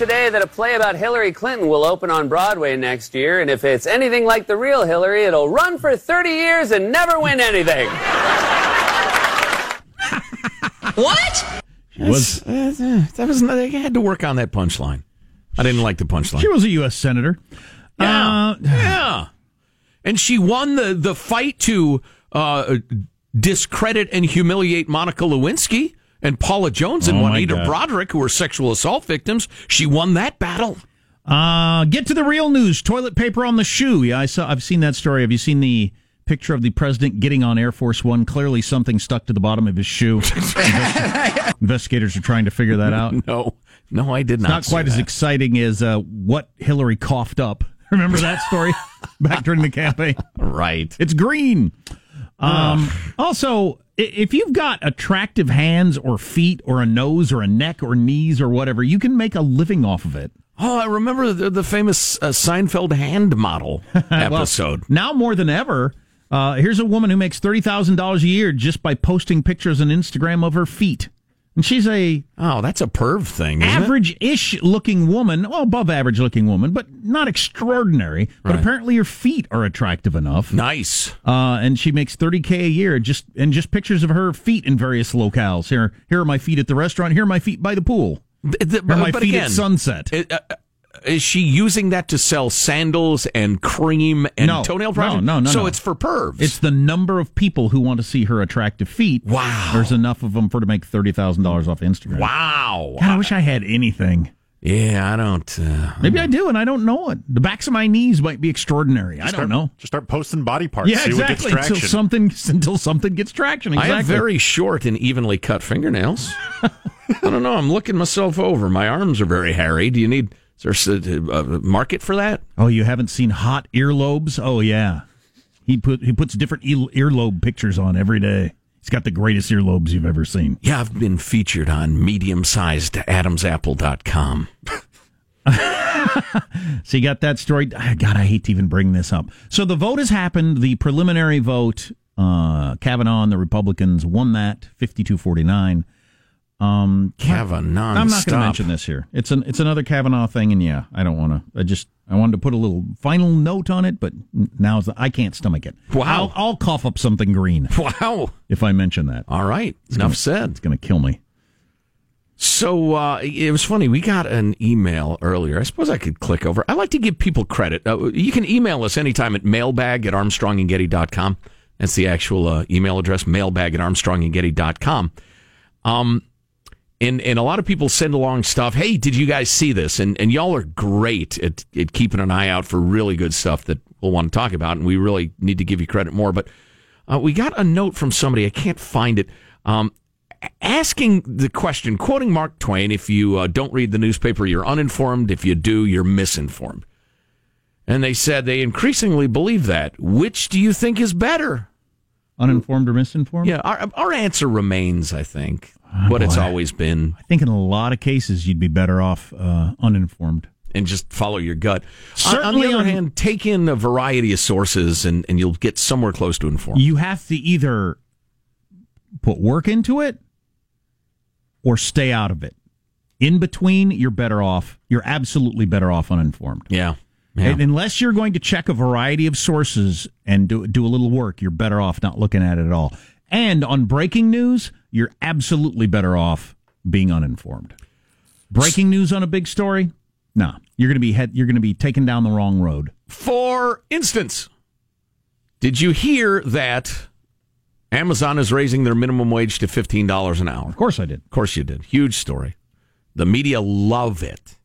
announced today that a play about Hillary Clinton will open on Broadway next year, and if it's anything like the real Hillary, it'll run for 30 years and never win anything. what? Was uh, that was they had to work on that punchline. I didn't like the punchline. She was a U.S. senator. Yeah, uh, yeah, and she won the the fight to uh, discredit and humiliate Monica Lewinsky and Paula Jones and Oh, Juanita Broaddrick, who were sexual assault victims. She won that battle. Uh, get to the real news. Toilet paper on the shoe. Yeah, I saw. I've seen that story. Have you seen the picture of the president getting on Air Force One? Clearly, something stuck to the bottom of his shoe. Investigators are trying to figure that out. No, no, I did not. Not see quite as that. exciting as uh, what Hillary coughed up. Remember that story back during the campaign? right. It's green. Um, also, if you've got attractive hands or feet or a nose or a neck or knees or whatever, you can make a living off of it. Oh, I remember the, the famous uh, Seinfeld hand model episode. Now more than ever, uh, here's a woman who makes thirty thousand dollars a year just by posting pictures on Instagram of her feet, and she's a oh, that's a perv thing. isn't average-ish looking woman, well above average looking woman, but not extraordinary. But Right. apparently her feet are attractive enough. Nice. Uh, and she makes 30k a year just and just pictures of her feet in various locales. Here, here are my feet at the restaurant. Here are my feet by the pool. Th- th- Here are my but feet again, at sunset. it- uh, uh, is she using that to sell sandals and cream and No. toenail No, polish? no, no, So no. it's for pervs. It's the number of people who want to see her attractive feet. Wow. There's enough of them for to make thirty thousand dollars off Instagram. wow. God, I wish I had anything. Yeah, I don't. Uh, Maybe I do, and I don't know it. The backs of my knees might be extraordinary. I don't Start- know. Just start posting body parts. Yeah, see what gets exactly. Until something until something gets traction. Exactly. I have very short and evenly cut fingernails. I don't know. I'm looking myself over. My arms are very hairy. Do you need? Is there a, a market for that? Oh, you haven't seen hot earlobes? Oh yeah. He put he puts different earlobe pictures on every day. He's got the greatest earlobes you've ever seen. Yeah, I've been featured on medium-sized AdamsApple.com. So you got that story. Ah, God, I hate to even bring this up. So the vote has happened. The preliminary vote, uh, Kavanaugh and the Republicans won that 52-49. Um, Kavanaugh. I'm not going to mention this here. It's an it's another Kavanaugh thing, and yeah, I don't want to. I just I wanted to put a little final note on it, but now's the, I can't stomach it. Wow. I'll, I'll cough up something green Wow. if I mention that. All right. Enough said. It's going to kill me. So uh, it was funny. We got an email earlier. I suppose I could click over. I like to give people credit. Uh, you can email us anytime at mailbag at armstrongandgetty.com. That's the actual uh, email address, mailbag at armstrongandgetty.com. Um, and, and a lot of people send along stuff. Hey, did you guys see this? And, and y'all are great at, at keeping an eye out for really good stuff that we'll want to talk about. And we really need to give you credit more. But uh, we got a note from somebody. I can't find it. Um, asking the question, quoting Mark Twain, if you uh, don't read the newspaper, you're uninformed. If you do, you're misinformed. And they said they increasingly believe that. Which do you think is better? Uninformed or misinformed? Yeah, our, our answer remains, I think, what it's always been, I think in a lot of cases you'd be better off uh, uninformed. and just follow your gut. On- on, the other hand, take in a variety of sources, and, and you'll get somewhere close to informed. You have to either put work into it or stay out of it. In between, you're better off. You're absolutely better off uninformed. Yeah. Yeah. And unless you're going to check a variety of sources and do, do a little work, you're better off not looking at it at all. And on breaking news, you're absolutely better off being uninformed. Breaking news on a big story? No, you're going to be head, you're going to be taken down the wrong road. For instance, did you hear that Amazon is raising their minimum wage to $15 an hour? Of course I did. Of course you did. Huge story. The media love it.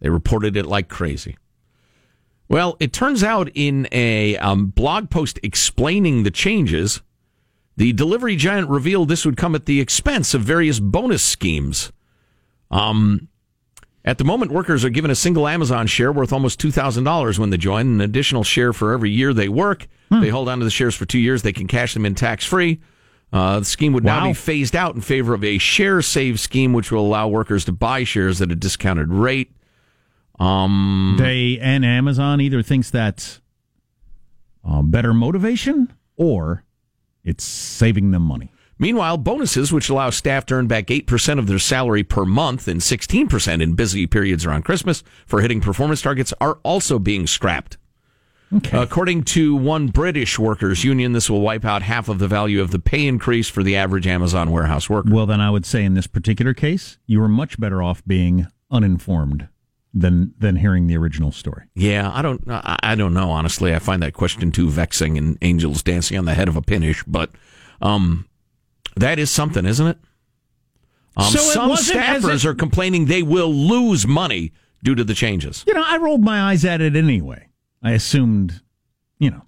They reported it like crazy. Well, it turns out in a um, blog post explaining the changes, the delivery giant revealed this would come at the expense of various bonus schemes. Um, at the moment, workers are given a single Amazon share worth almost $2,000 when they join, an additional share for every year they work. They hold on to the shares for two years. They can cash them in tax free. Uh, the scheme would now be phased out in favor of a share save scheme, which will allow workers to buy shares at a discounted rate. Um, They and Amazon either thinks that's uh, better motivation or it's saving them money. Meanwhile, bonuses, which allow staff to earn back 8% of their salary per month and 16% in busy periods around Christmas for hitting performance targets, are also being scrapped. Okay. According to one British workers union, this will wipe out half of the value of the pay increase for the average Amazon warehouse worker. well, then I would say in this particular case, you are much better off being uninformed than than hearing the original story. Yeah, I don't, I don't know. Honestly, I find that question too vexing and angels dancing on the head of a pinish. But um, that is something, isn't it? Um, So some wasn't staffers if- are complaining they will lose money due to the changes. You know, I rolled my eyes at it anyway. I assumed, you know,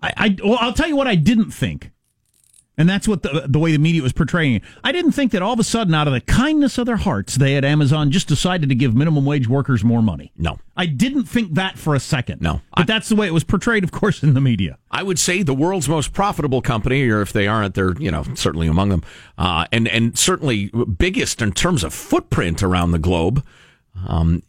I, I well, I'll tell you what I didn't think, and that's what the the way the media was portraying it. I didn't think that all of a sudden, out of the kindness of their hearts, they at Amazon just decided to give minimum wage workers more money. No. I didn't think that for a second. No. but I- that's the way it was portrayed, of course, in the media. I would say the world's most profitable company, or if they aren't, they're you know certainly among them, uh, and and certainly biggest in terms of footprint around the globe, um,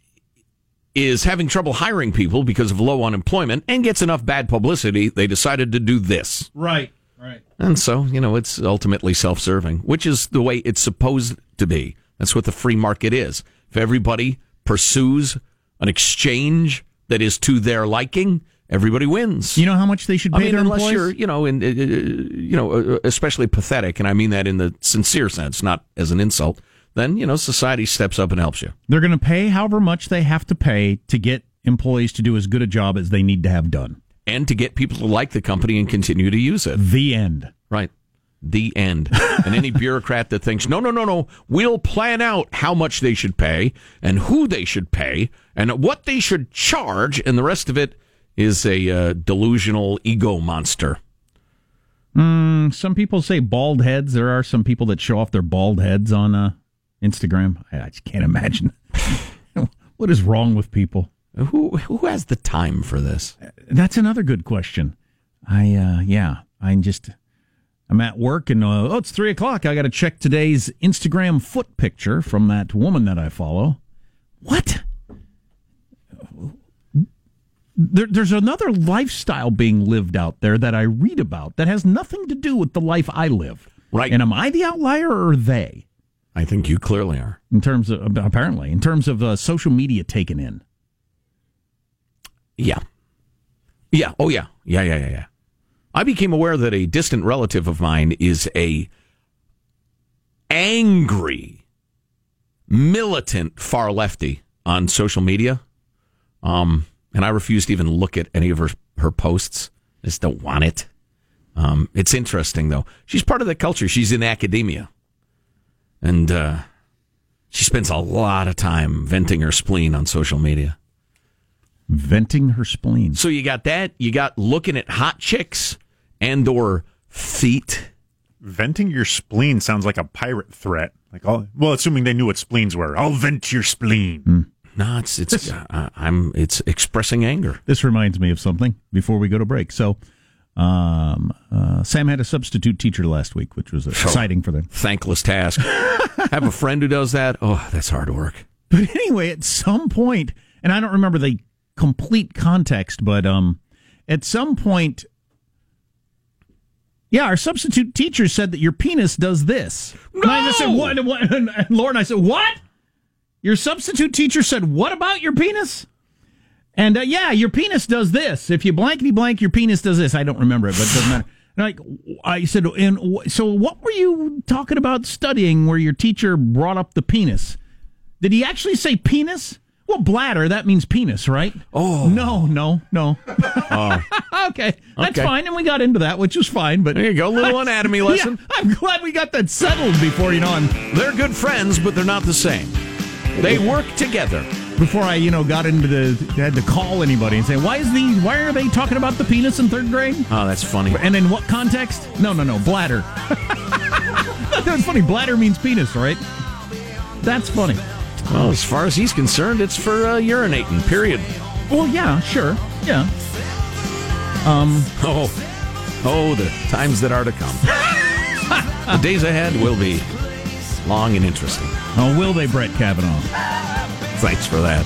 is having trouble hiring people because of low unemployment and gets enough bad publicity. They decided to do this, Right. Right. and so you know it's ultimately self-serving, which is the way it's supposed to be. That's what the free market is. If everybody pursues an exchange that is to their liking, everybody wins. You know how much they should I pay mean, their unless employees? you're, you know, in, uh, you know, uh, especially pathetic, and I mean that in the sincere sense, not as an insult. Then you know, society steps up and helps you. They're going to pay however much they have to pay to get employees to do as good a job as they need to have done. And to get people to like the company and continue to use it. The end. Right. The end. and any bureaucrat that thinks, no, no, no, no, we'll plan out how much they should pay and who they should pay and what they should charge, and the rest of it is a uh, delusional ego monster. Some people say bald heads. There are some people that show off their bald heads on uh, Instagram. I, I just can't imagine. what is wrong with people? Who who has the time for this? That's another good question. I uh, yeah, I just I'm at work and uh, oh, it's three o'clock. I got to check today's Instagram foot picture from that woman that I follow. What? There, there's another lifestyle being lived out there that I read about that has nothing to do with the life I live. Right. And am I the outlier or they? I think you clearly are. In terms of apparently, in terms of uh, social media taken in. Yeah. Yeah. Oh, yeah. Yeah, yeah, yeah, yeah. I became aware that a distant relative of mine is a angry, militant far lefty on social media. Um, and I refuse to even look at any of her, her posts. I just don't want it. Um, it's interesting, though. She's part of the culture. She's in academia. And uh, she spends a lot of time venting her spleen on social media. Venting her spleen. So you got that. You got looking at hot chicks and or feet. Venting your spleen sounds like a pirate threat. Like, oh, well, assuming they knew what spleens were. I'll vent your spleen. No, it's it's uh, I'm it's expressing anger. This reminds me of something before we go to break. So, um, uh, Sam had a substitute teacher last week, which was exciting for them. Thankless task. I have a friend who does that. Oh, that's hard work. But anyway, at some point, and I don't remember the complete context, but um, at some point, yeah, our substitute teacher said that your penis does this. And I just said, No! what, what? And Lauren, I said, what? Your substitute teacher said, what about your penis? And uh, yeah, your penis does this. If you blankety blank, your penis does this. I don't remember it, but it doesn't matter. And like I said, and so what were you talking about studying where your teacher brought up the penis? Did he actually say penis? Well, bladder, that means penis, right? Oh. No, no, no. Oh. okay. That's Okay. fine. And we got into that, which was fine. But There you go, little anatomy lesson. Yeah, I'm glad we got that settled before, you know, I'm, They're good friends, but they're not the same. They work together. before I, you know, got into the, had to call anybody and say, why is the, why are they talking about the penis in third grade? Oh, that's funny. And in what context? No, no, no, bladder. That's funny. Bladder means penis, right? That's funny. Well, as far as he's concerned, it's for uh, urinating. Period. Well, yeah, sure. Yeah. Um. Oh, oh, the times that are to come. the days ahead will be long and interesting. Oh, will they, Brett Kavanaugh? Thanks for that.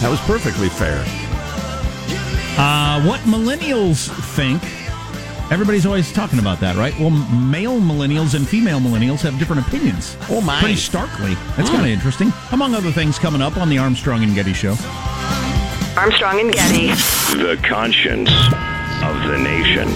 That was perfectly fair. Uh, what millennials think Everybody's always talking about that, right? Well, male millennials and female millennials have different opinions. Oh, my. Pretty starkly. That's hmm. kind of interesting. Among other things coming up on the Armstrong and Getty Show. Armstrong and Getty. The conscience of the nation.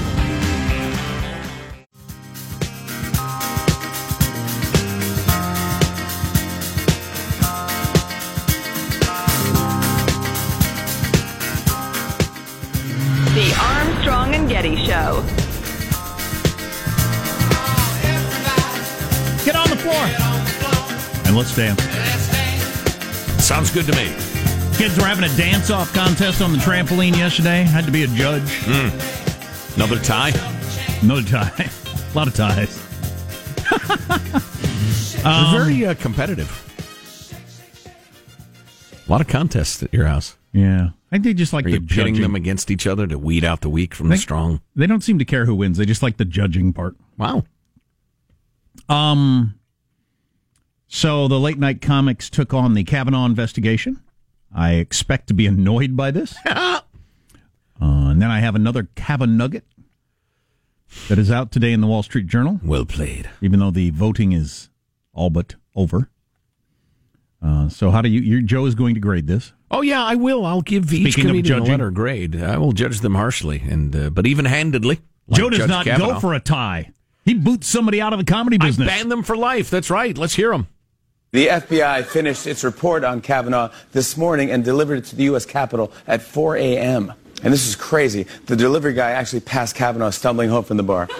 The Armstrong and Getty Show. Floor. And let's dance. Sounds good to me. Kids were having a dance off contest on the trampoline yesterday. Had to be a judge. Another tie. No tie. a lot of ties. very uh, competitive. A lot of contests at your house. Yeah. I think they just like Are the you pitting judging. them against each other to weed out the weak from the strong? They don't seem to care who wins. They just like the judging part. Wow. Um. So the late night comics took on the Kavanaugh investigation. I expect to be annoyed by this. uh, and then I have another Kavanaugh nugget that is out today in the Wall Street Journal, Well played. even though the voting is all but over. Uh, so how do you? Your, Joe is going to grade this. Oh yeah, I will. I'll give each Speaking of comedian a letter grade. I will judge them harshly, and uh, but even handedly. like Joe does Judge not Kavanaugh. go for a tie. He boots somebody out of the comedy I business. ban them for life. That's right. Let's hear them. The FBI finished its report on Kavanaugh this morning and delivered it to the U.S. Capitol at 4 a.m. And this is crazy. The delivery guy actually passed Kavanaugh stumbling home from the bar.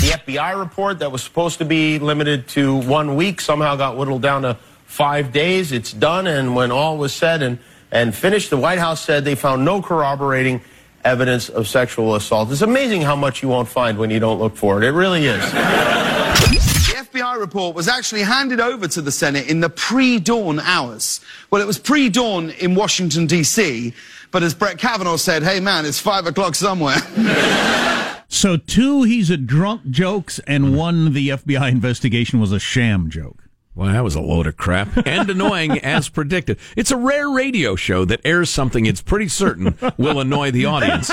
The FBI report that was supposed to be limited to one week somehow got whittled down to five days. It's done, and when all was said and, and finished, the White House said they found no corroborating evidence of sexual assault. It's amazing how much you won't find when you don't look for it. It really is. The FBI report was actually handed over to the Senate in the pre-dawn hours. Well, it was pre-dawn in Washington, D.C., but as Brett Kavanaugh said, hey man, it's five o'clock somewhere. So two, he's a drunk jokes, and one, the FBI investigation was a sham joke. Well, that was a load of crap and annoying as predicted. It's a rare radio show that airs something it's pretty certain will annoy the audience.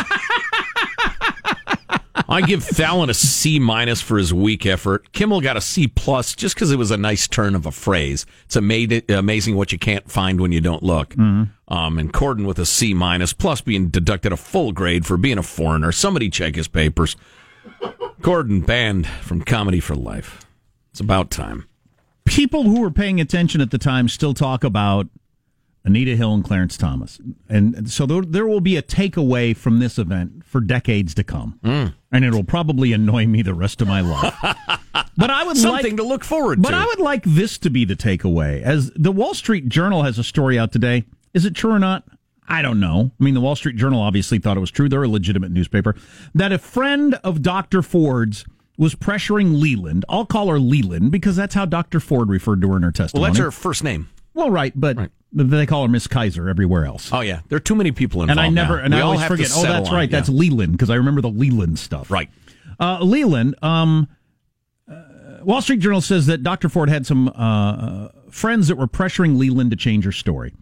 I give Fallon a C minus for his weak effort. Kimmel got a C plus just because it was a nice turn of a phrase. It's ama- amazing what you can't find when you don't look. Um, and Corden with a C minus plus being deducted a full grade for being a foreigner. Somebody check his papers. Corden banned from comedy for life. It's about time. People who were paying attention at the time still talk about Anita Hill and Clarence Thomas. And so there, there will be a takeaway from this event for decades to come. Mm. And it'll probably annoy me the rest of my life. but I would Something like, to look forward But to. But I would like this to be the takeaway. As the Wall Street Journal has a story out today. Is it true or not? I don't know. I mean, the Wall Street Journal obviously thought it was true. They're a legitimate newspaper. That a friend of Dr. Ford's was pressuring Leland. I'll call her Leland because that's how Dr. Ford referred to her in her testimony. well, that's her first name. Well, right, but they call her Miss Keyser everywhere else. Oh yeah, there are too many people involved. and I never, now. and We I always forget. Oh, that's it, right. yeah. That's Leland because I remember the Leland stuff. right. Uh, Leland, um, uh, Wall Street Journal says that Dr. Ford had some uh, uh, friends that were pressuring Leland to change her story.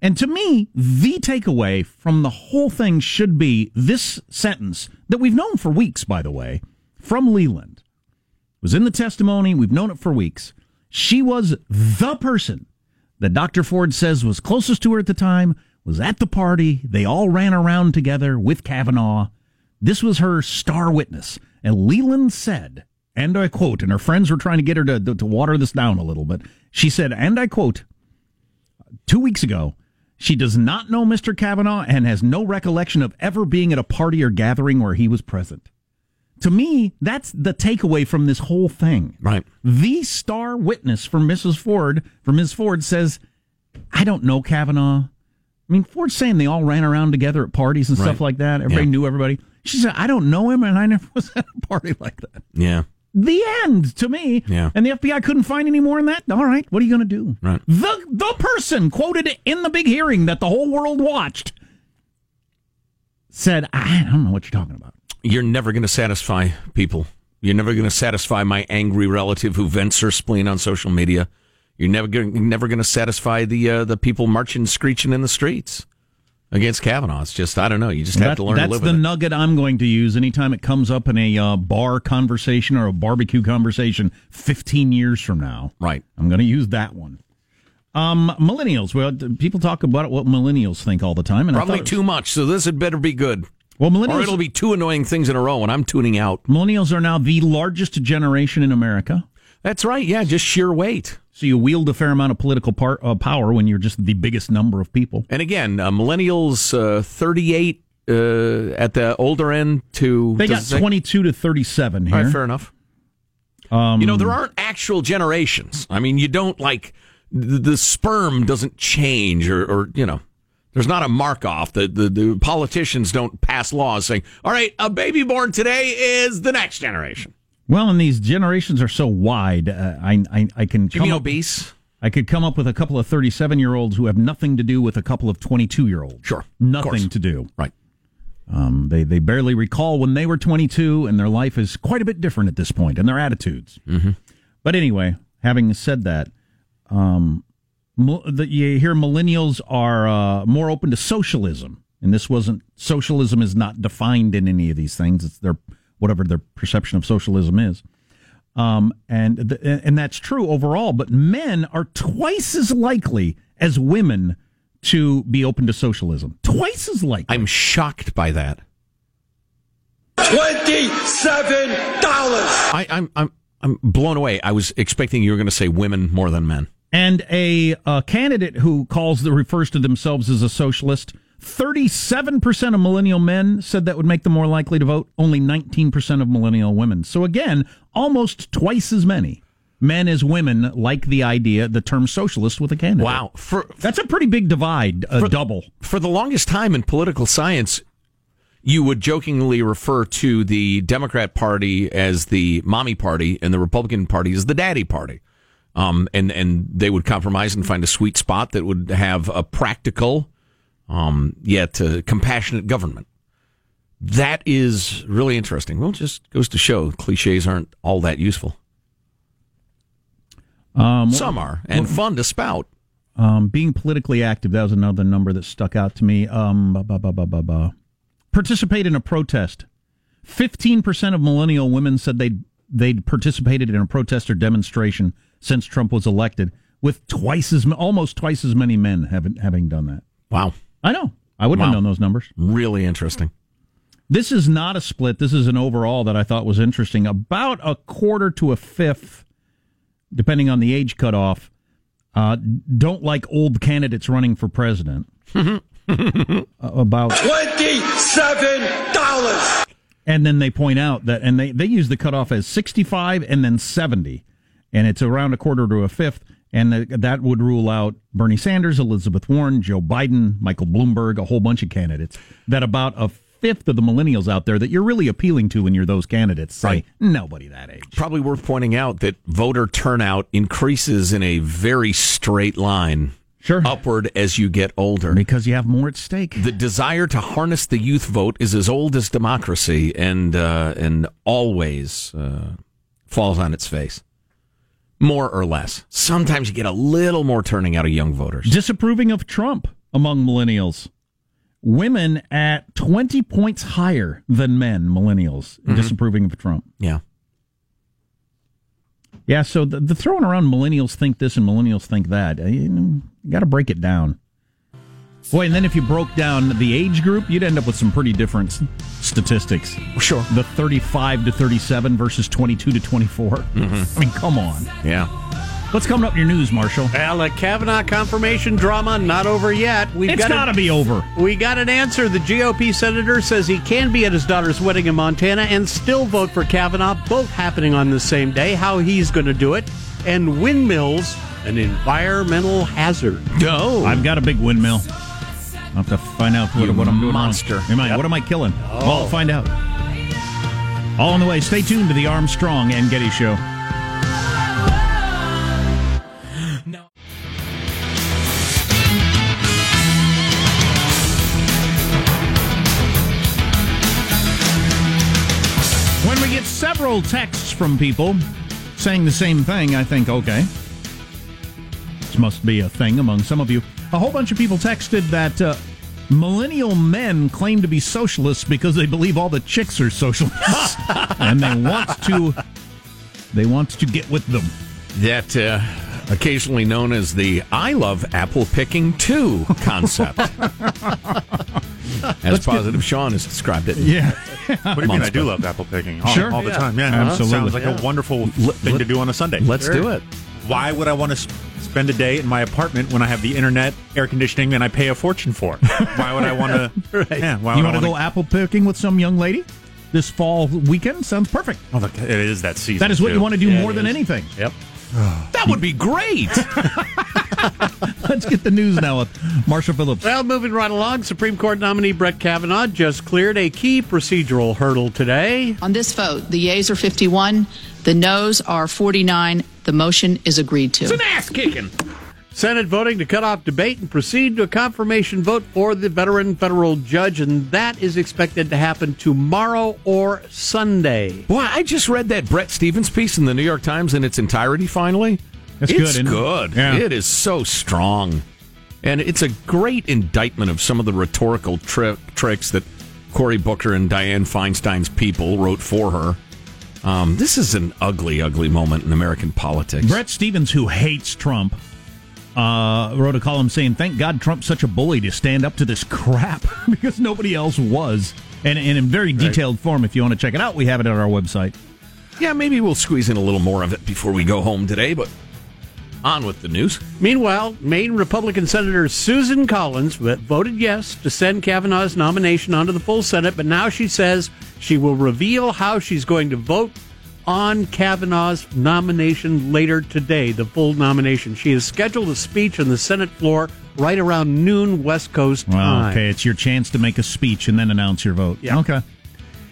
And to me, the takeaway from the whole thing should be this sentence that we've known for weeks, by the way, from Leland. It was in the testimony. We've known it for weeks. She was the person that Dr. Ford says was closest to her at the time, was at the party. They all ran around together with Kavanaugh. This was her star witness. And Leland said, and I quote, and her friends were trying to get her to, to, to water this down a little bit. She said, and I quote, two weeks ago, she does not know Mr. Kavanaugh and has no recollection of ever being at a party or gathering where he was present. To me, that's the takeaway from this whole thing. Right. The star witness for Mrs. Ford, for Ms. Ford, says, I don't know Kavanaugh. I mean, Ford's saying they all ran around together at parties and stuff like that. Everybody Yeah. knew everybody. She said, I don't know him, and I never was at a party like that. Yeah. The end to me. Yeah. And the FBI couldn't find any more in that. All right, what are you going to do? Right. The the person quoted in the big hearing that the whole world watched said, I don't know what you're talking about. You're never going to satisfy people. You're never going to satisfy my angry relative who vents her spleen on social media. You're never going, never going to satisfy the uh, the people marching, screeching in the streets. against Kavanaugh. It's just I don't know. You just have That- to learn that's to live the with it. nugget I'm going to use anytime it comes up in a uh, bar conversation or a barbecue conversation 15 years from now. Right. I'm going to use that one. Um, millennials. Well, people talk about what millennials think all the time, and I Probably thought- too much. So this had better be good. Well, millennials. Or it'll be two annoying things in a row, and I'm tuning out. millennials are now the largest generation in America. That's right. Yeah, just sheer weight. So you wield a fair amount of political par- uh, power when you're just the biggest number of people. And again, uh, millennials, uh, 38 uh, at the older end to They got does it say- 22 to 37 here. All right, fair enough. Um, You know, there aren't actual generations. I mean, you don't like the, the sperm doesn't change, or, or you know, there's not a mark off. The, the the politicians don't pass laws saying, "All right, a baby born today is the next generation." Well, and these generations are so wide. Uh, I, I I can You come mean up, obese? I could come up with a couple of 37 year olds who have nothing to do with a couple of 22 year olds. Sure, nothing to do. Right. Um, they they barely recall when they were 22, and their life is quite a bit different at this point, and their attitudes. Mm-hmm. But anyway, having said that, um, mil- the, you hear millennials are uh, more open to socialism, and this wasn't socialism is not defined in any of these things. It's their whatever their perception of socialism is. Um, and the, and that's true overall. But men are twice as likely as women to be open to socialism. Twice as likely. I'm shocked by that. Twenty-seven dollars. I'm I'm I'm blown away. I was expecting you were going to say women more than men. And a, uh candidate who calls the refers to themselves as a socialist. Thirty-seven percent of millennial men said that would make them more likely to vote. Only nineteen percent of millennial women. So again, almost twice as many men as women like the idea, the term socialist with a candidate. Wow, for that's a pretty big divide. A For- double. For the longest time in political science, you would jokingly refer to the Democrat Party as the mommy party and the Republican Party as the daddy party. Um, and, and they would compromise and find a sweet spot that would have a practical, um, yet uh, compassionate government. That is really interesting. Well, it just goes to show cliches aren't all that useful. Um, Some are, and fun to spout. Um, being politically active, that was another number that stuck out to me. Um, ba, ba, ba, ba, ba, ba. Participate in a protest. 15% of millennial women said they'd, they'd participated in a protest or demonstration since Trump was elected, with twice as almost twice as many men having, having done that. Wow. I know. I wouldn't have known those numbers. Really interesting. This is not a split. This is an overall that I thought was interesting. About a quarter to a fifth, depending on the age cutoff, uh, don't like old candidates running for president. Uh, about Twenty-seven dollars. and then they point out that and they, they use the cutoff as 65 and then 70 and it's around a quarter to a fifth and that would rule out bernie sanders elizabeth warren joe biden michael bloomberg a whole bunch of candidates that about a fifth of the millennials out there that you're really appealing to when you're those candidates say Right. nobody that age. Probably worth pointing out that voter turnout increases in a very straight line. Sure. Upward as you get older. because you have more at stake. The desire to harness the youth vote is as old as democracy, and uh, and always uh, falls on its face, more or less. Sometimes you get a little more turning out of young voters. disapproving of trump among millennials women at 20 points higher than men millennials disapproving of trump Yeah, Yeah, so the, the throwing around millennials think this and millennials think that, uh, you, got to break it down. Boy, and then if you broke down the age group, you'd end up with some pretty different statistics. sure. The 35 to 37 versus 22 to 24. Mm-hmm. I mean, come on. Yeah. What's coming up in your news, Marshall? Well, the Kavanaugh confirmation drama not over yet. We've It's got got to be over. We got an answer. The GOP senator says he can be at his daughter's wedding in Montana and still vote for Kavanaugh, both happening on the same day. How he's going to do it. And windmills, an environmental hazard. No. I've got a big windmill. I'll have to find out what, what wrong. monster. Am I, What am I killing? Well, I'll find out. All on the way. Stay tuned to the Armstrong and Getty Show. When we get several texts from people saying the same thing, I think, okay, this must be a thing among some of you. A whole bunch of people texted that uh, Millennial men claim to be socialists because they believe all the chicks are socialists, and they want to they want to get with them. That uh, occasionally known as the "I love apple picking too" concept, as Positive Sean has described it. Yeah. What do you mean? I do love apple picking all, Sure. all the Yeah. time. Yeah, Absolutely. sounds like Yeah. a wonderful thing to do on a Sunday. Let's do it. Why would I want to sp- spend a day in my apartment when I have the internet, air conditioning, and I pay a fortune for? Why would I want to? Yeah, why you want to go apple picking with some young lady this fall weekend? Sounds perfect. Oh, look, it is that season. That is what too. you want to do Yeah, more than is. anything. Yep. That would be great. Let's get the news now with Marshall Phillips. Well, moving right along, Supreme Court nominee Brett Kavanaugh just cleared a key procedural hurdle today. On this vote, the yeas are 51, the noes are 49. The motion is agreed to. It's an ass kicking. Senate voting to cut off debate and proceed to a confirmation vote for the veteran federal judge, and that is expected to happen tomorrow or Sunday. Boy, I just read that Bret Stephens piece in the New York Times in its entirety. Finally, That's it's good, isn't it? good. Yeah. It is so strong, and it's a great indictment of some of the rhetorical tri- tricks that Cory Booker and Dianne Feinstein's people wrote for her. Um, this is an ugly, ugly moment in American politics. Bret Stephens, who hates Trump, uh, wrote a column saying, "Thank God Trump's such a bully to stand up to this crap because nobody else was." And, and in very detailed form, if you want to check it out, we have it at our website. Yeah, maybe we'll squeeze in a little more of it before we go home today, but on with the news. Meanwhile, Maine Republican Senator Susan Collins voted yes to send Kavanaugh's nomination onto the full Senate, but now she says she will reveal how she's going to vote on Kavanaugh's nomination later today, the full nomination. She has scheduled a speech on the Senate floor right around noon West Coast Well, time. okay, it's your chance to make a speech and then announce your vote. Yeah. Okay.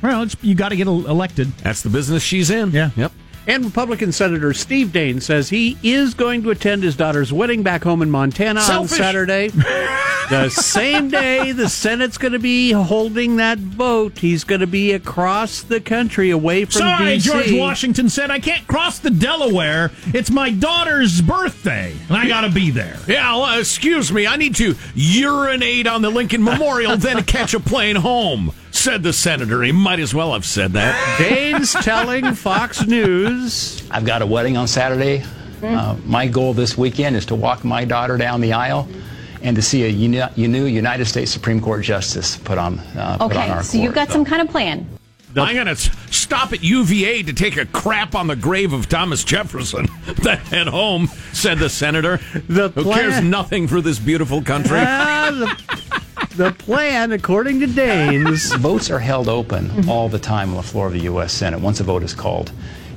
Well, it's, you got to get elected. That's the business she's in. Yeah. Yep. And Republican Senator Steve Daines says he is going to attend his daughter's wedding back home in Montana Selfish. on Saturday. the same day the Senate's going to be holding that vote. He's going to be across the country away from Sorry, D.C. George Washington said I can't cross the Delaware. It's my daughter's birthday, and I got to be there. Yeah, well, excuse me. I need to urinate on the Lincoln Memorial, then catch a plane home, said the senator. He might as well have said that. Daines telling Fox News. I've got a wedding on Saturday. Uh, my goal this weekend is to walk my daughter down the aisle and to see a uni- new United States Supreme Court justice put on uh, put on Okay, our so you've court. got some kind of plan. I'm going to stop at UVA to take a crap on the grave of Thomas Jefferson. Then head home, said the senator. The Who cares nothing for this beautiful country? Ah, the, the plan, according to Daines, Votes are held open all the time on the floor of the U.S. Senate once a vote is called.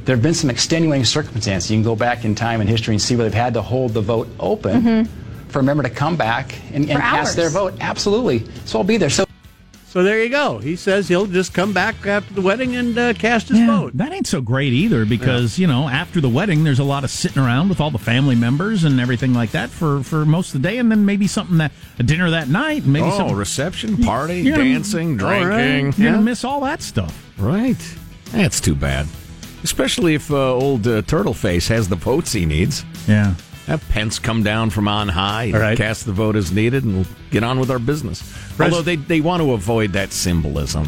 There have been some extenuating circumstances. You can go back in time in history and see where they've had to hold the vote open mm-hmm. for a member to come back and, and cast their vote. Absolutely. So I'll be there. So So there you go. He says he'll just come back after the wedding and uh, cast his Yeah, vote. that ain't so great either because you know after the wedding there's a lot of sitting around with all the family members and everything like that for for most of the day and then maybe something that a dinner that night maybe oh, some reception, party, You're gonna- dancing, All right. drinking. you're gonna miss all that stuff. Right. That's too bad. Especially if uh, old uh, Turtle Face has the votes he needs. Yeah. Have Pence come down from on high and All right. cast the vote as needed, and we'll get on with our business. Although they, they want to avoid that symbolism.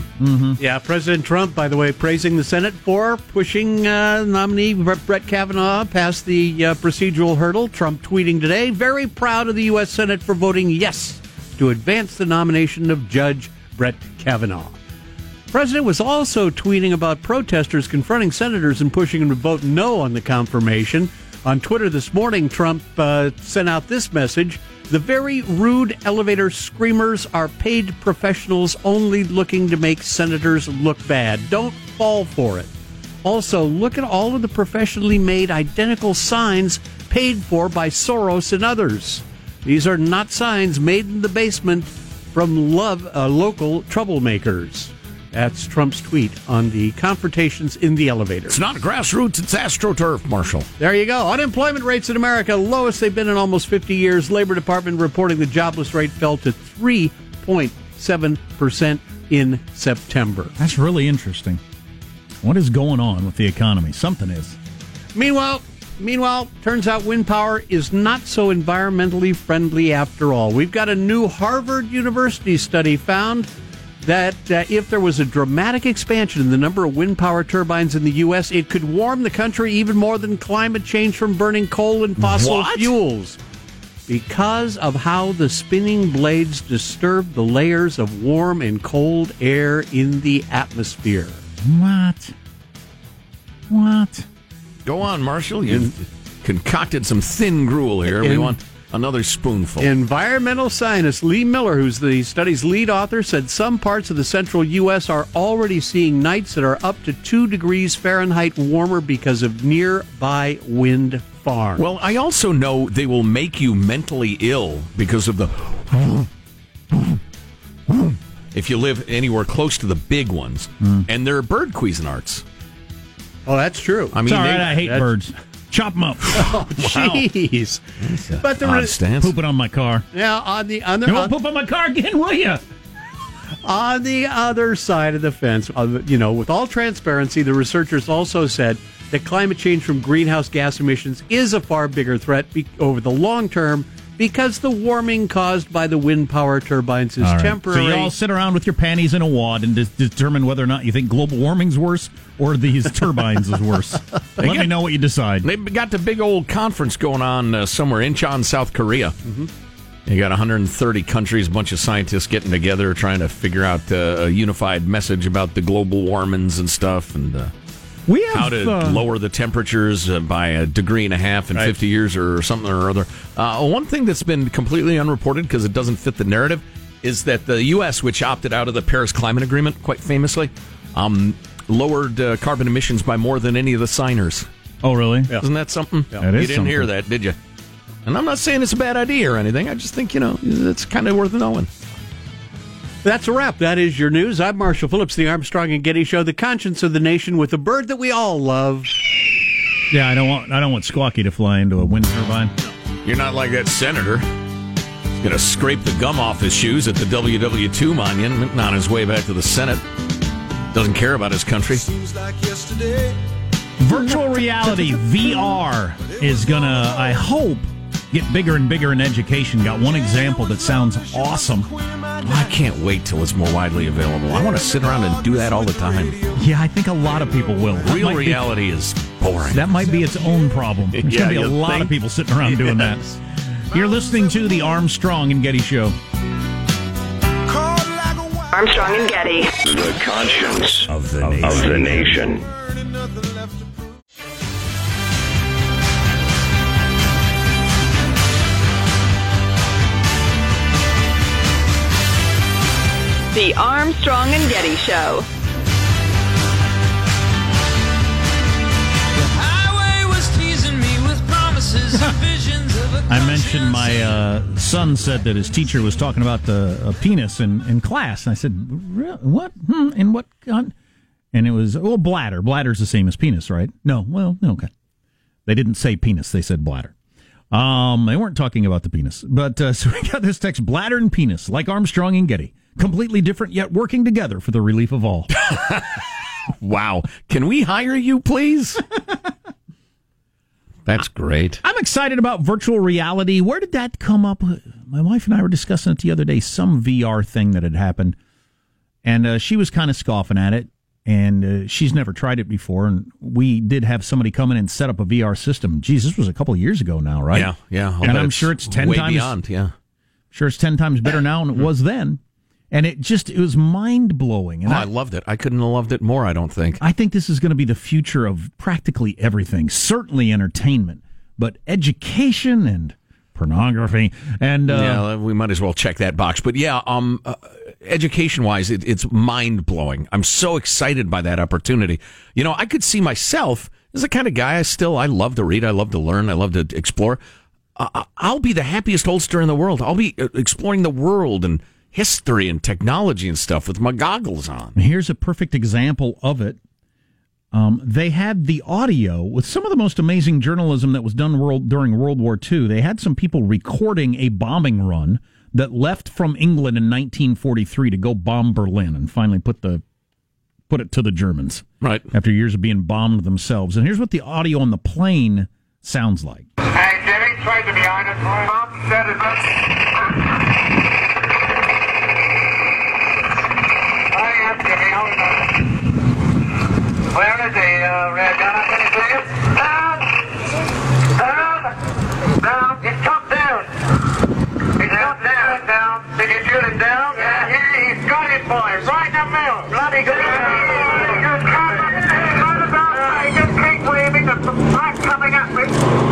Yeah, President Trump, by the way, praising the Senate for pushing uh, nominee Brett Brett Kavanaugh past the uh, procedural hurdle. Trump tweeting today, very proud of the U.S. Senate for voting yes to advance the nomination of Judge Brett Kavanaugh. President was also tweeting about protesters confronting senators and pushing them to vote no on the confirmation. On Twitter this morning, Trump uh, sent out this message The very rude elevator screamers are paid professionals only looking to make senators look bad. Don't fall for it. Also, look at all of the professionally made identical signs paid for by Soros and others. These are not signs made in the basement from love, uh, local troublemakers. That's Trump's tweet on the confrontations in the elevator. It's not grassroots, it's astroturf, Marshall. There you go. Unemployment rates in America, lowest they've been in almost 50 years. Labor Department reporting the jobless rate fell to 3.7% in September. That's really interesting. What is going on with the economy? Something is. Meanwhile, Meanwhile, turns out wind power is not so environmentally friendly after all. We've got a new Harvard University study found that uh, if there was a dramatic expansion in the number of wind power turbines in the U.S., it could warm the country even more than climate change from burning coal and fossil What? fuels. Because of how the spinning blades disturb the layers of warm and cold air in the atmosphere. What? What? Go on, Marshall. You've concocted some thin gruel here. we want another spoonful. Environmental scientist Lee Miller, who's the study's lead author, said some parts of the central U.S. are already seeing nights that are up to 2 degrees Fahrenheit warmer because of nearby wind farms. Well, I also know they will make you mentally ill because of the. If you live anywhere close to the big ones, hmm. and they're bird Cuisinarts. oh, that's true. I mean, It's all they- I hate birds. Chop them up. Oh, jeez. But the odd re- stance. Poop it on my car. now on the on the You won't on, poop on my car again, will you? on the other side of the fence, uh, you know, with all transparency, the researchers also said that climate change from greenhouse gas emissions is a far bigger threat be- over the long term because the warming caused by the wind power turbines is All right. temporary. So you all sit around with your panties in a wad and de- determine whether or not you think global warming's worse or these turbines is worse. Let me know what you decide. They've got the big old conference going on uh, somewhere in Incheon, South Korea. Mm-hmm. You got 130 countries, a bunch of scientists getting together, trying to figure out uh, a unified message about the global warmings and stuff, and uh, We have how to uh, lower the temperatures uh, by a degree and a half in 50 years or something or other. Uh, one thing that's been completely unreported because it doesn't fit the narrative is that the U.S., which opted out of the Paris Climate Agreement quite famously, um, lowered uh, carbon emissions by more than any of the signers. Oh, really? Isn't that something? That you is didn't hear that, did you? And I'm not saying it's a bad idea or anything. I just think, you know, it's kind of worth knowing. That's a wrap. That is your news. I'm Marshall Phillips, the Armstrong and Getty Show, the conscience of the nation, with a bird that we all love. Yeah, I don't want I don't want Squawky to fly into a wind turbine. You're not like that senator. He's going to scrape the gum off his shoes at the WW2 monument on his way back to the Senate. Doesn't care about his country. Virtual reality VR is gonna, I hope, get bigger and bigger in education. Got one example that sounds awesome. I can't wait till it's more widely available. I want to sit around and do that all the time. Yeah, I think a lot of people will. That Real might be- reality is boring. that might be its own problem. There's Yeah, gonna be a lot think? of people sitting around doing that. You're listening to the Armstrong and Getty Show. Armstrong and Getty. The conscience of the nation. Of the nation. The Armstrong and Getty Show. I mentioned my uh, son said that his teacher was talking about the uh, penis in, in class, and I said, "Re- "What? Hmm, in what?" Con-? And it was well, bladder. Bladder's the same as penis, right? No, well, okay. They didn't say penis; they said bladder. Um, they weren't talking about the penis, but uh, so we got this text: bladder and penis, like Armstrong and Getty, completely different yet working together for the relief of all. Wow. Can we hire you, please? That's great. I'm excited about virtual reality. Where did that come up? My wife and I were discussing it the other day, some VR thing that had happened. And uh, she was kind of scoffing at it. And uh, she's never tried it before. And we did have somebody come in and set up a VR system. Geez, this was a couple of years ago now, right? Yeah, yeah. I'll and I'm sure it's 10 way times beyond, yeah. Sure, it's 10 times better now than it was then. And it just, it was mind blowing. Oh, And I loved it. I couldn't have loved it more, I don't think. I think this is going to be the future of practically everything. Certainly entertainment, but education and pornography and uh, yeah, we might as well check that box. But yeah, um, uh, education wise, it, it's mind blowing. I'm so excited by that opportunity. You know, I could see myself as the kind of guy I still I love to read, I love to learn, I love to explore. Uh, I'll be the happiest oldster in the world. I'll be uh, exploring the world and history and technology and stuff with my goggles on. Here's a perfect example of it. Um, they had the audio with some of the most amazing journalism that was done world, during World War II. They had some people recording a bombing run that left from England in 1943 to go bomb Berlin and finally put the put it to the Germans. Right. After years of being bombed themselves. And here's what the audio on the plane sounds like. Hey, Jimmy, try to be honest. Bob said it Where is he, uh, Red Gunner? Can you see him? Down! Down! Down! He's come down! He's come down! Down! Did you shoot him down? Yeah, yeah he's got him, boys. Right in the middle. Bloody good. Good cover. Right about. He just keep waving. The black coming at me.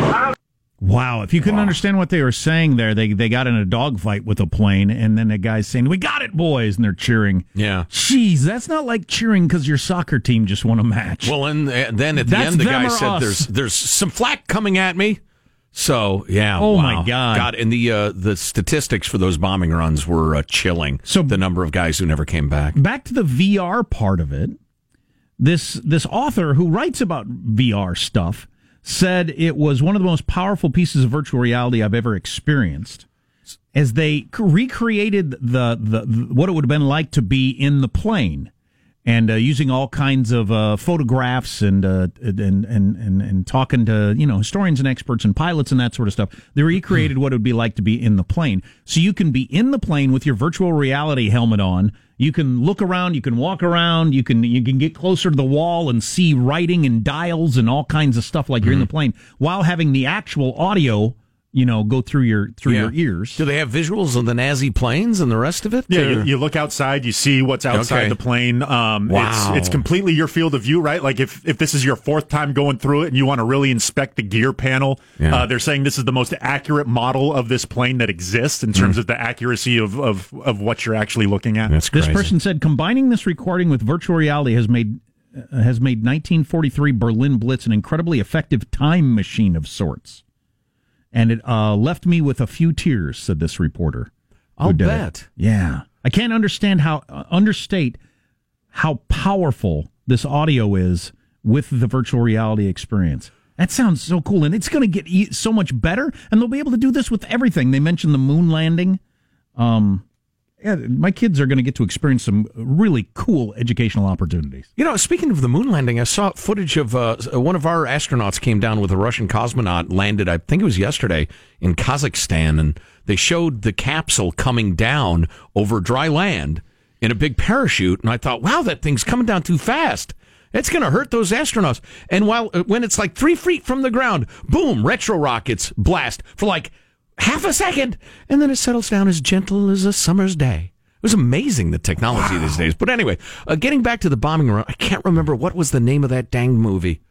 Wow, if you couldn't understand what they were saying there, they they got in a dogfight with a plane, and then the guy's saying, "We got it, boys," and they're cheering. Yeah. Jeez, that's not like cheering because your soccer team just won a match. Well, and uh, then at the That's end, the guy said, us. "There's there's some flack coming at me." So yeah. Oh, wow. my God. God, and the uh, the statistics for those bombing runs were uh, chilling. So the number of guys who never came back. Back to the VR part of it. This this author who writes about VR stuff said it was one of the most powerful pieces of virtual reality I've ever experienced. As they recreated the, the, the what it would have been like to be in the plane, and uh, using all kinds of uh, photographs and, uh, and and and and talking to you know historians and experts and pilots and that sort of stuff, they recreated what it would be like to be in the plane. So you can be in the plane with your virtual reality helmet on. You can look around, you can walk around, you can you can get closer to the wall and see writing and dials and all kinds of stuff like you're in the mm-hmm. plane while having the actual audio, you know, go through your through Yeah. your ears. Do they have visuals of the Nazi planes and the rest of it? Yeah, you, you look outside, you see what's outside Okay. the plane. Um, Wow. it's, it's completely your field of view, right? Like if, if this is your fourth time going through it and you want to really inspect the gear panel, Yeah. uh, they're saying this is the most accurate model of this plane that exists in terms of the accuracy of, of, of what you're actually looking at. That's This person said combining this recording with virtual reality has made uh, has made 1943 Berlin Blitz an incredibly effective time machine of sorts, and it uh, left me with a few tears," said this reporter. I'll did it. bet. Yeah, I can't understand how uh, understate how powerful this audio is with the virtual reality experience. That sounds so cool, and it's going to get e- so much better, and they'll be able to do this with everything. They mentioned the moon landing. Um, yeah, my kids are going to get to experience some really cool educational opportunities. You know, speaking of the moon landing, I saw footage of uh, one of our astronauts came down with a Russian cosmonaut, landed, I think it was yesterday, in Kazakhstan, and they showed the capsule coming down over dry land in a big parachute. And I thought, wow, that thing's coming down too fast. It's going to hurt those astronauts. And while uh, when it's like three feet from the ground, boom, retro rockets blast for like half a second, and then it settles down as gentle as a summer's day. It was amazing the technology these days. But anyway, uh, getting back to the bombing run, I can't remember what was the name of that dang movie.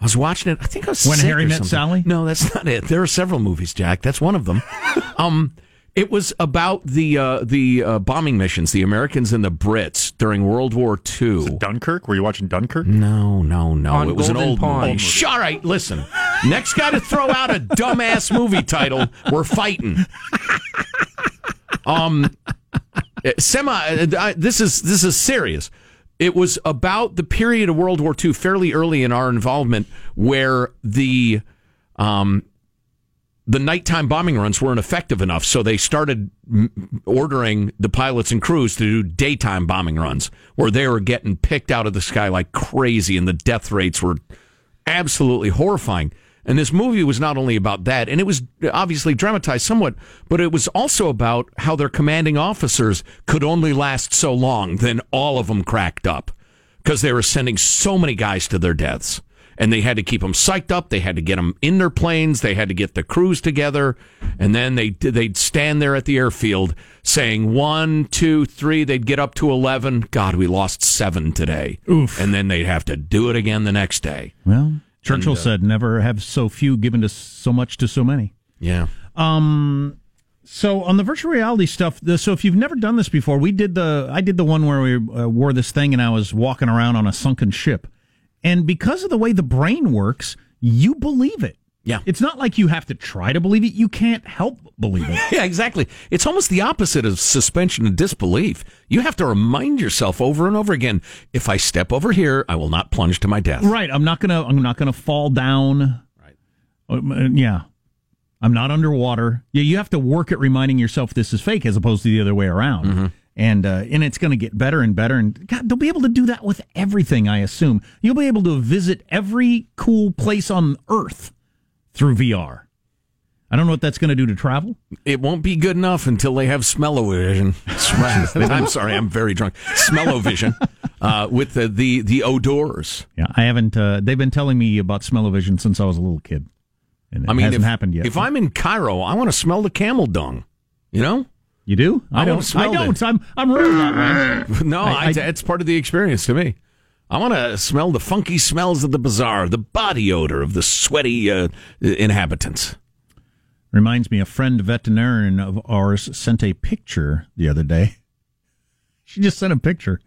I was watching it. I think I was When Harry Met something. Sally? No, that's not it. There are several movies, Jack. That's one of them. um, it was about the uh, the uh, bombing missions, the Americans and the Brits during World War II. Dunkirk? Were you watching Dunkirk? No, no, no. On it was an old Pond. movie. Shh, All right, listen. Next guy to throw out a dumbass movie title, we're fighting. Um, uh, semi. uh, I- This is this is serious. It was about the period of World War II, fairly early in our involvement, where the um, the nighttime bombing runs weren't effective enough, so they started ordering the pilots and crews to do daytime bombing runs, where they were getting picked out of the sky like crazy, and the death rates were absolutely horrifying. And this movie was not only about that, and it was obviously dramatized somewhat, but it was also about how their commanding officers could only last so long. Then all of them cracked up because they were sending so many guys to their deaths. And they had to keep them psyched up. They had to get them in their planes. They had to get the crews together. And then they, they'd stand there at the airfield saying one, two, three. They'd get up to 11. God, we lost seven today. Oof. And then they'd have to do it again the next day. Well, Churchill And, uh, said, "Never have so few given to so much to so many." Yeah. Um. So on the virtual reality stuff, the, so if you've never done this before, we did the I did the one where we uh, wore this thing and I was walking around on a sunken ship, and because of the way the brain works, you believe it. Yeah. It's not like you have to try to believe it; you can't help believe it. Yeah, exactly. It's almost the opposite of suspension of disbelief. You have to remind yourself over and over again: if I step over here, I will not plunge to my death. Right. I'm not gonna. I'm not gonna fall down. Right. yeah. I'm not underwater. Yeah. You have to work at reminding yourself this is fake, as opposed to the other way around. Mm-hmm. And uh, and it's going to get better and better. And God, they'll be able to do that with everything. I assume you'll be able to visit every cool place on Earth through VR. I don't know what that's going to do to travel. It won't be good enough until they have smell-o-vision. I'm sorry, I'm very drunk. Smell-o-vision uh, with the, the the odors. Yeah, I haven't. Uh, they've been telling me about smell-o-vision since I was a little kid, and it I mean, hasn't if, happened yet. If I'm in Cairo, I want to smell the camel dung. You know, you do. I, I don't. smell I don't. it. I'm. I'm rude that way. no, I- I, I- it's part of the experience to me. I want to smell the funky smells of the bazaar, the body odor of the sweaty uh, inhabitants. Reminds me, a friend veterinarian of ours sent a picture the other day. She just sent a picture,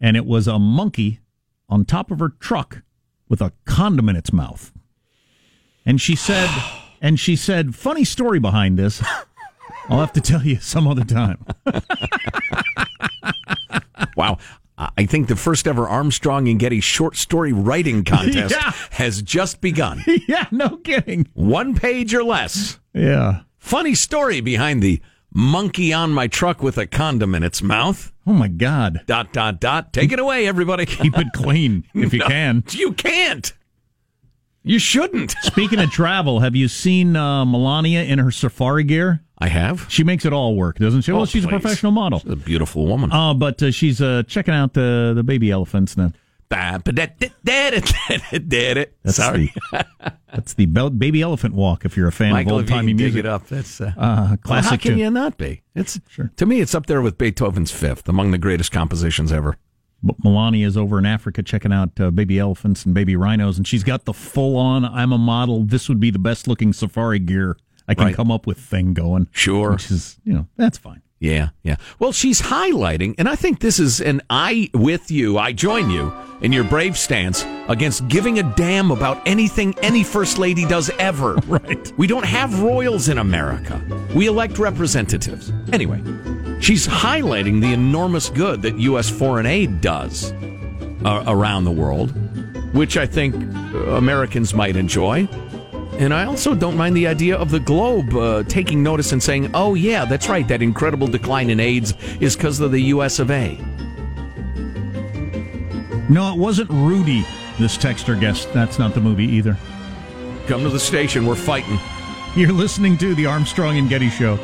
and it was a monkey on top of her truck with a condom in its mouth. And she said, and she said, funny story behind this. I'll have to tell you some other time. Wow. I think the first ever Armstrong and Getty short story writing contest Yeah. has just begun. yeah, no kidding. One page or less. Yeah. Funny story behind the monkey on my truck with a condom in its mouth. Oh my God. Dot, dot, dot. Take it away, everybody. Keep it clean if you No, can. You can't. You shouldn't. Speaking of travel, have you seen uh, Melania in her safari gear? I have. She makes it all work, doesn't she? Oh, well, she's a professional model. She's a beautiful woman. Uh, but uh, she's uh, checking out the the baby elephants now. That's Sorry. the that's the baby elephant walk. If you're a fan Michael, of old timey can dig it up, that's uh, uh, well, how classic. can tune. you not be? It's Sure. to me, it's up there with Beethoven's Fifth, among the greatest compositions ever. But Melania is over in Africa checking out uh, baby elephants and baby rhinos, and she's got the full on "I'm a model. This would be the best looking safari gear I can Right. come up with" thing going. Sure. which is you know that's fine. Yeah, yeah. Well, she's highlighting, and I think this is an I with you, I join you in your brave stance against giving a damn about anything any first lady does ever. Right. We don't have royals in America. We elect representatives. Anyway, she's highlighting the enormous good that U.S. foreign aid does uh, around the world, which I think uh, Americans might enjoy. And I also don't mind the idea of the globe uh, taking notice and saying, oh, yeah, that's right, that incredible decline in AIDS is because of the US of A. No, it wasn't Rudy. This texter guessed that's not the movie either. Come to the station, we're fighting. You're listening to the Armstrong and Getty Show.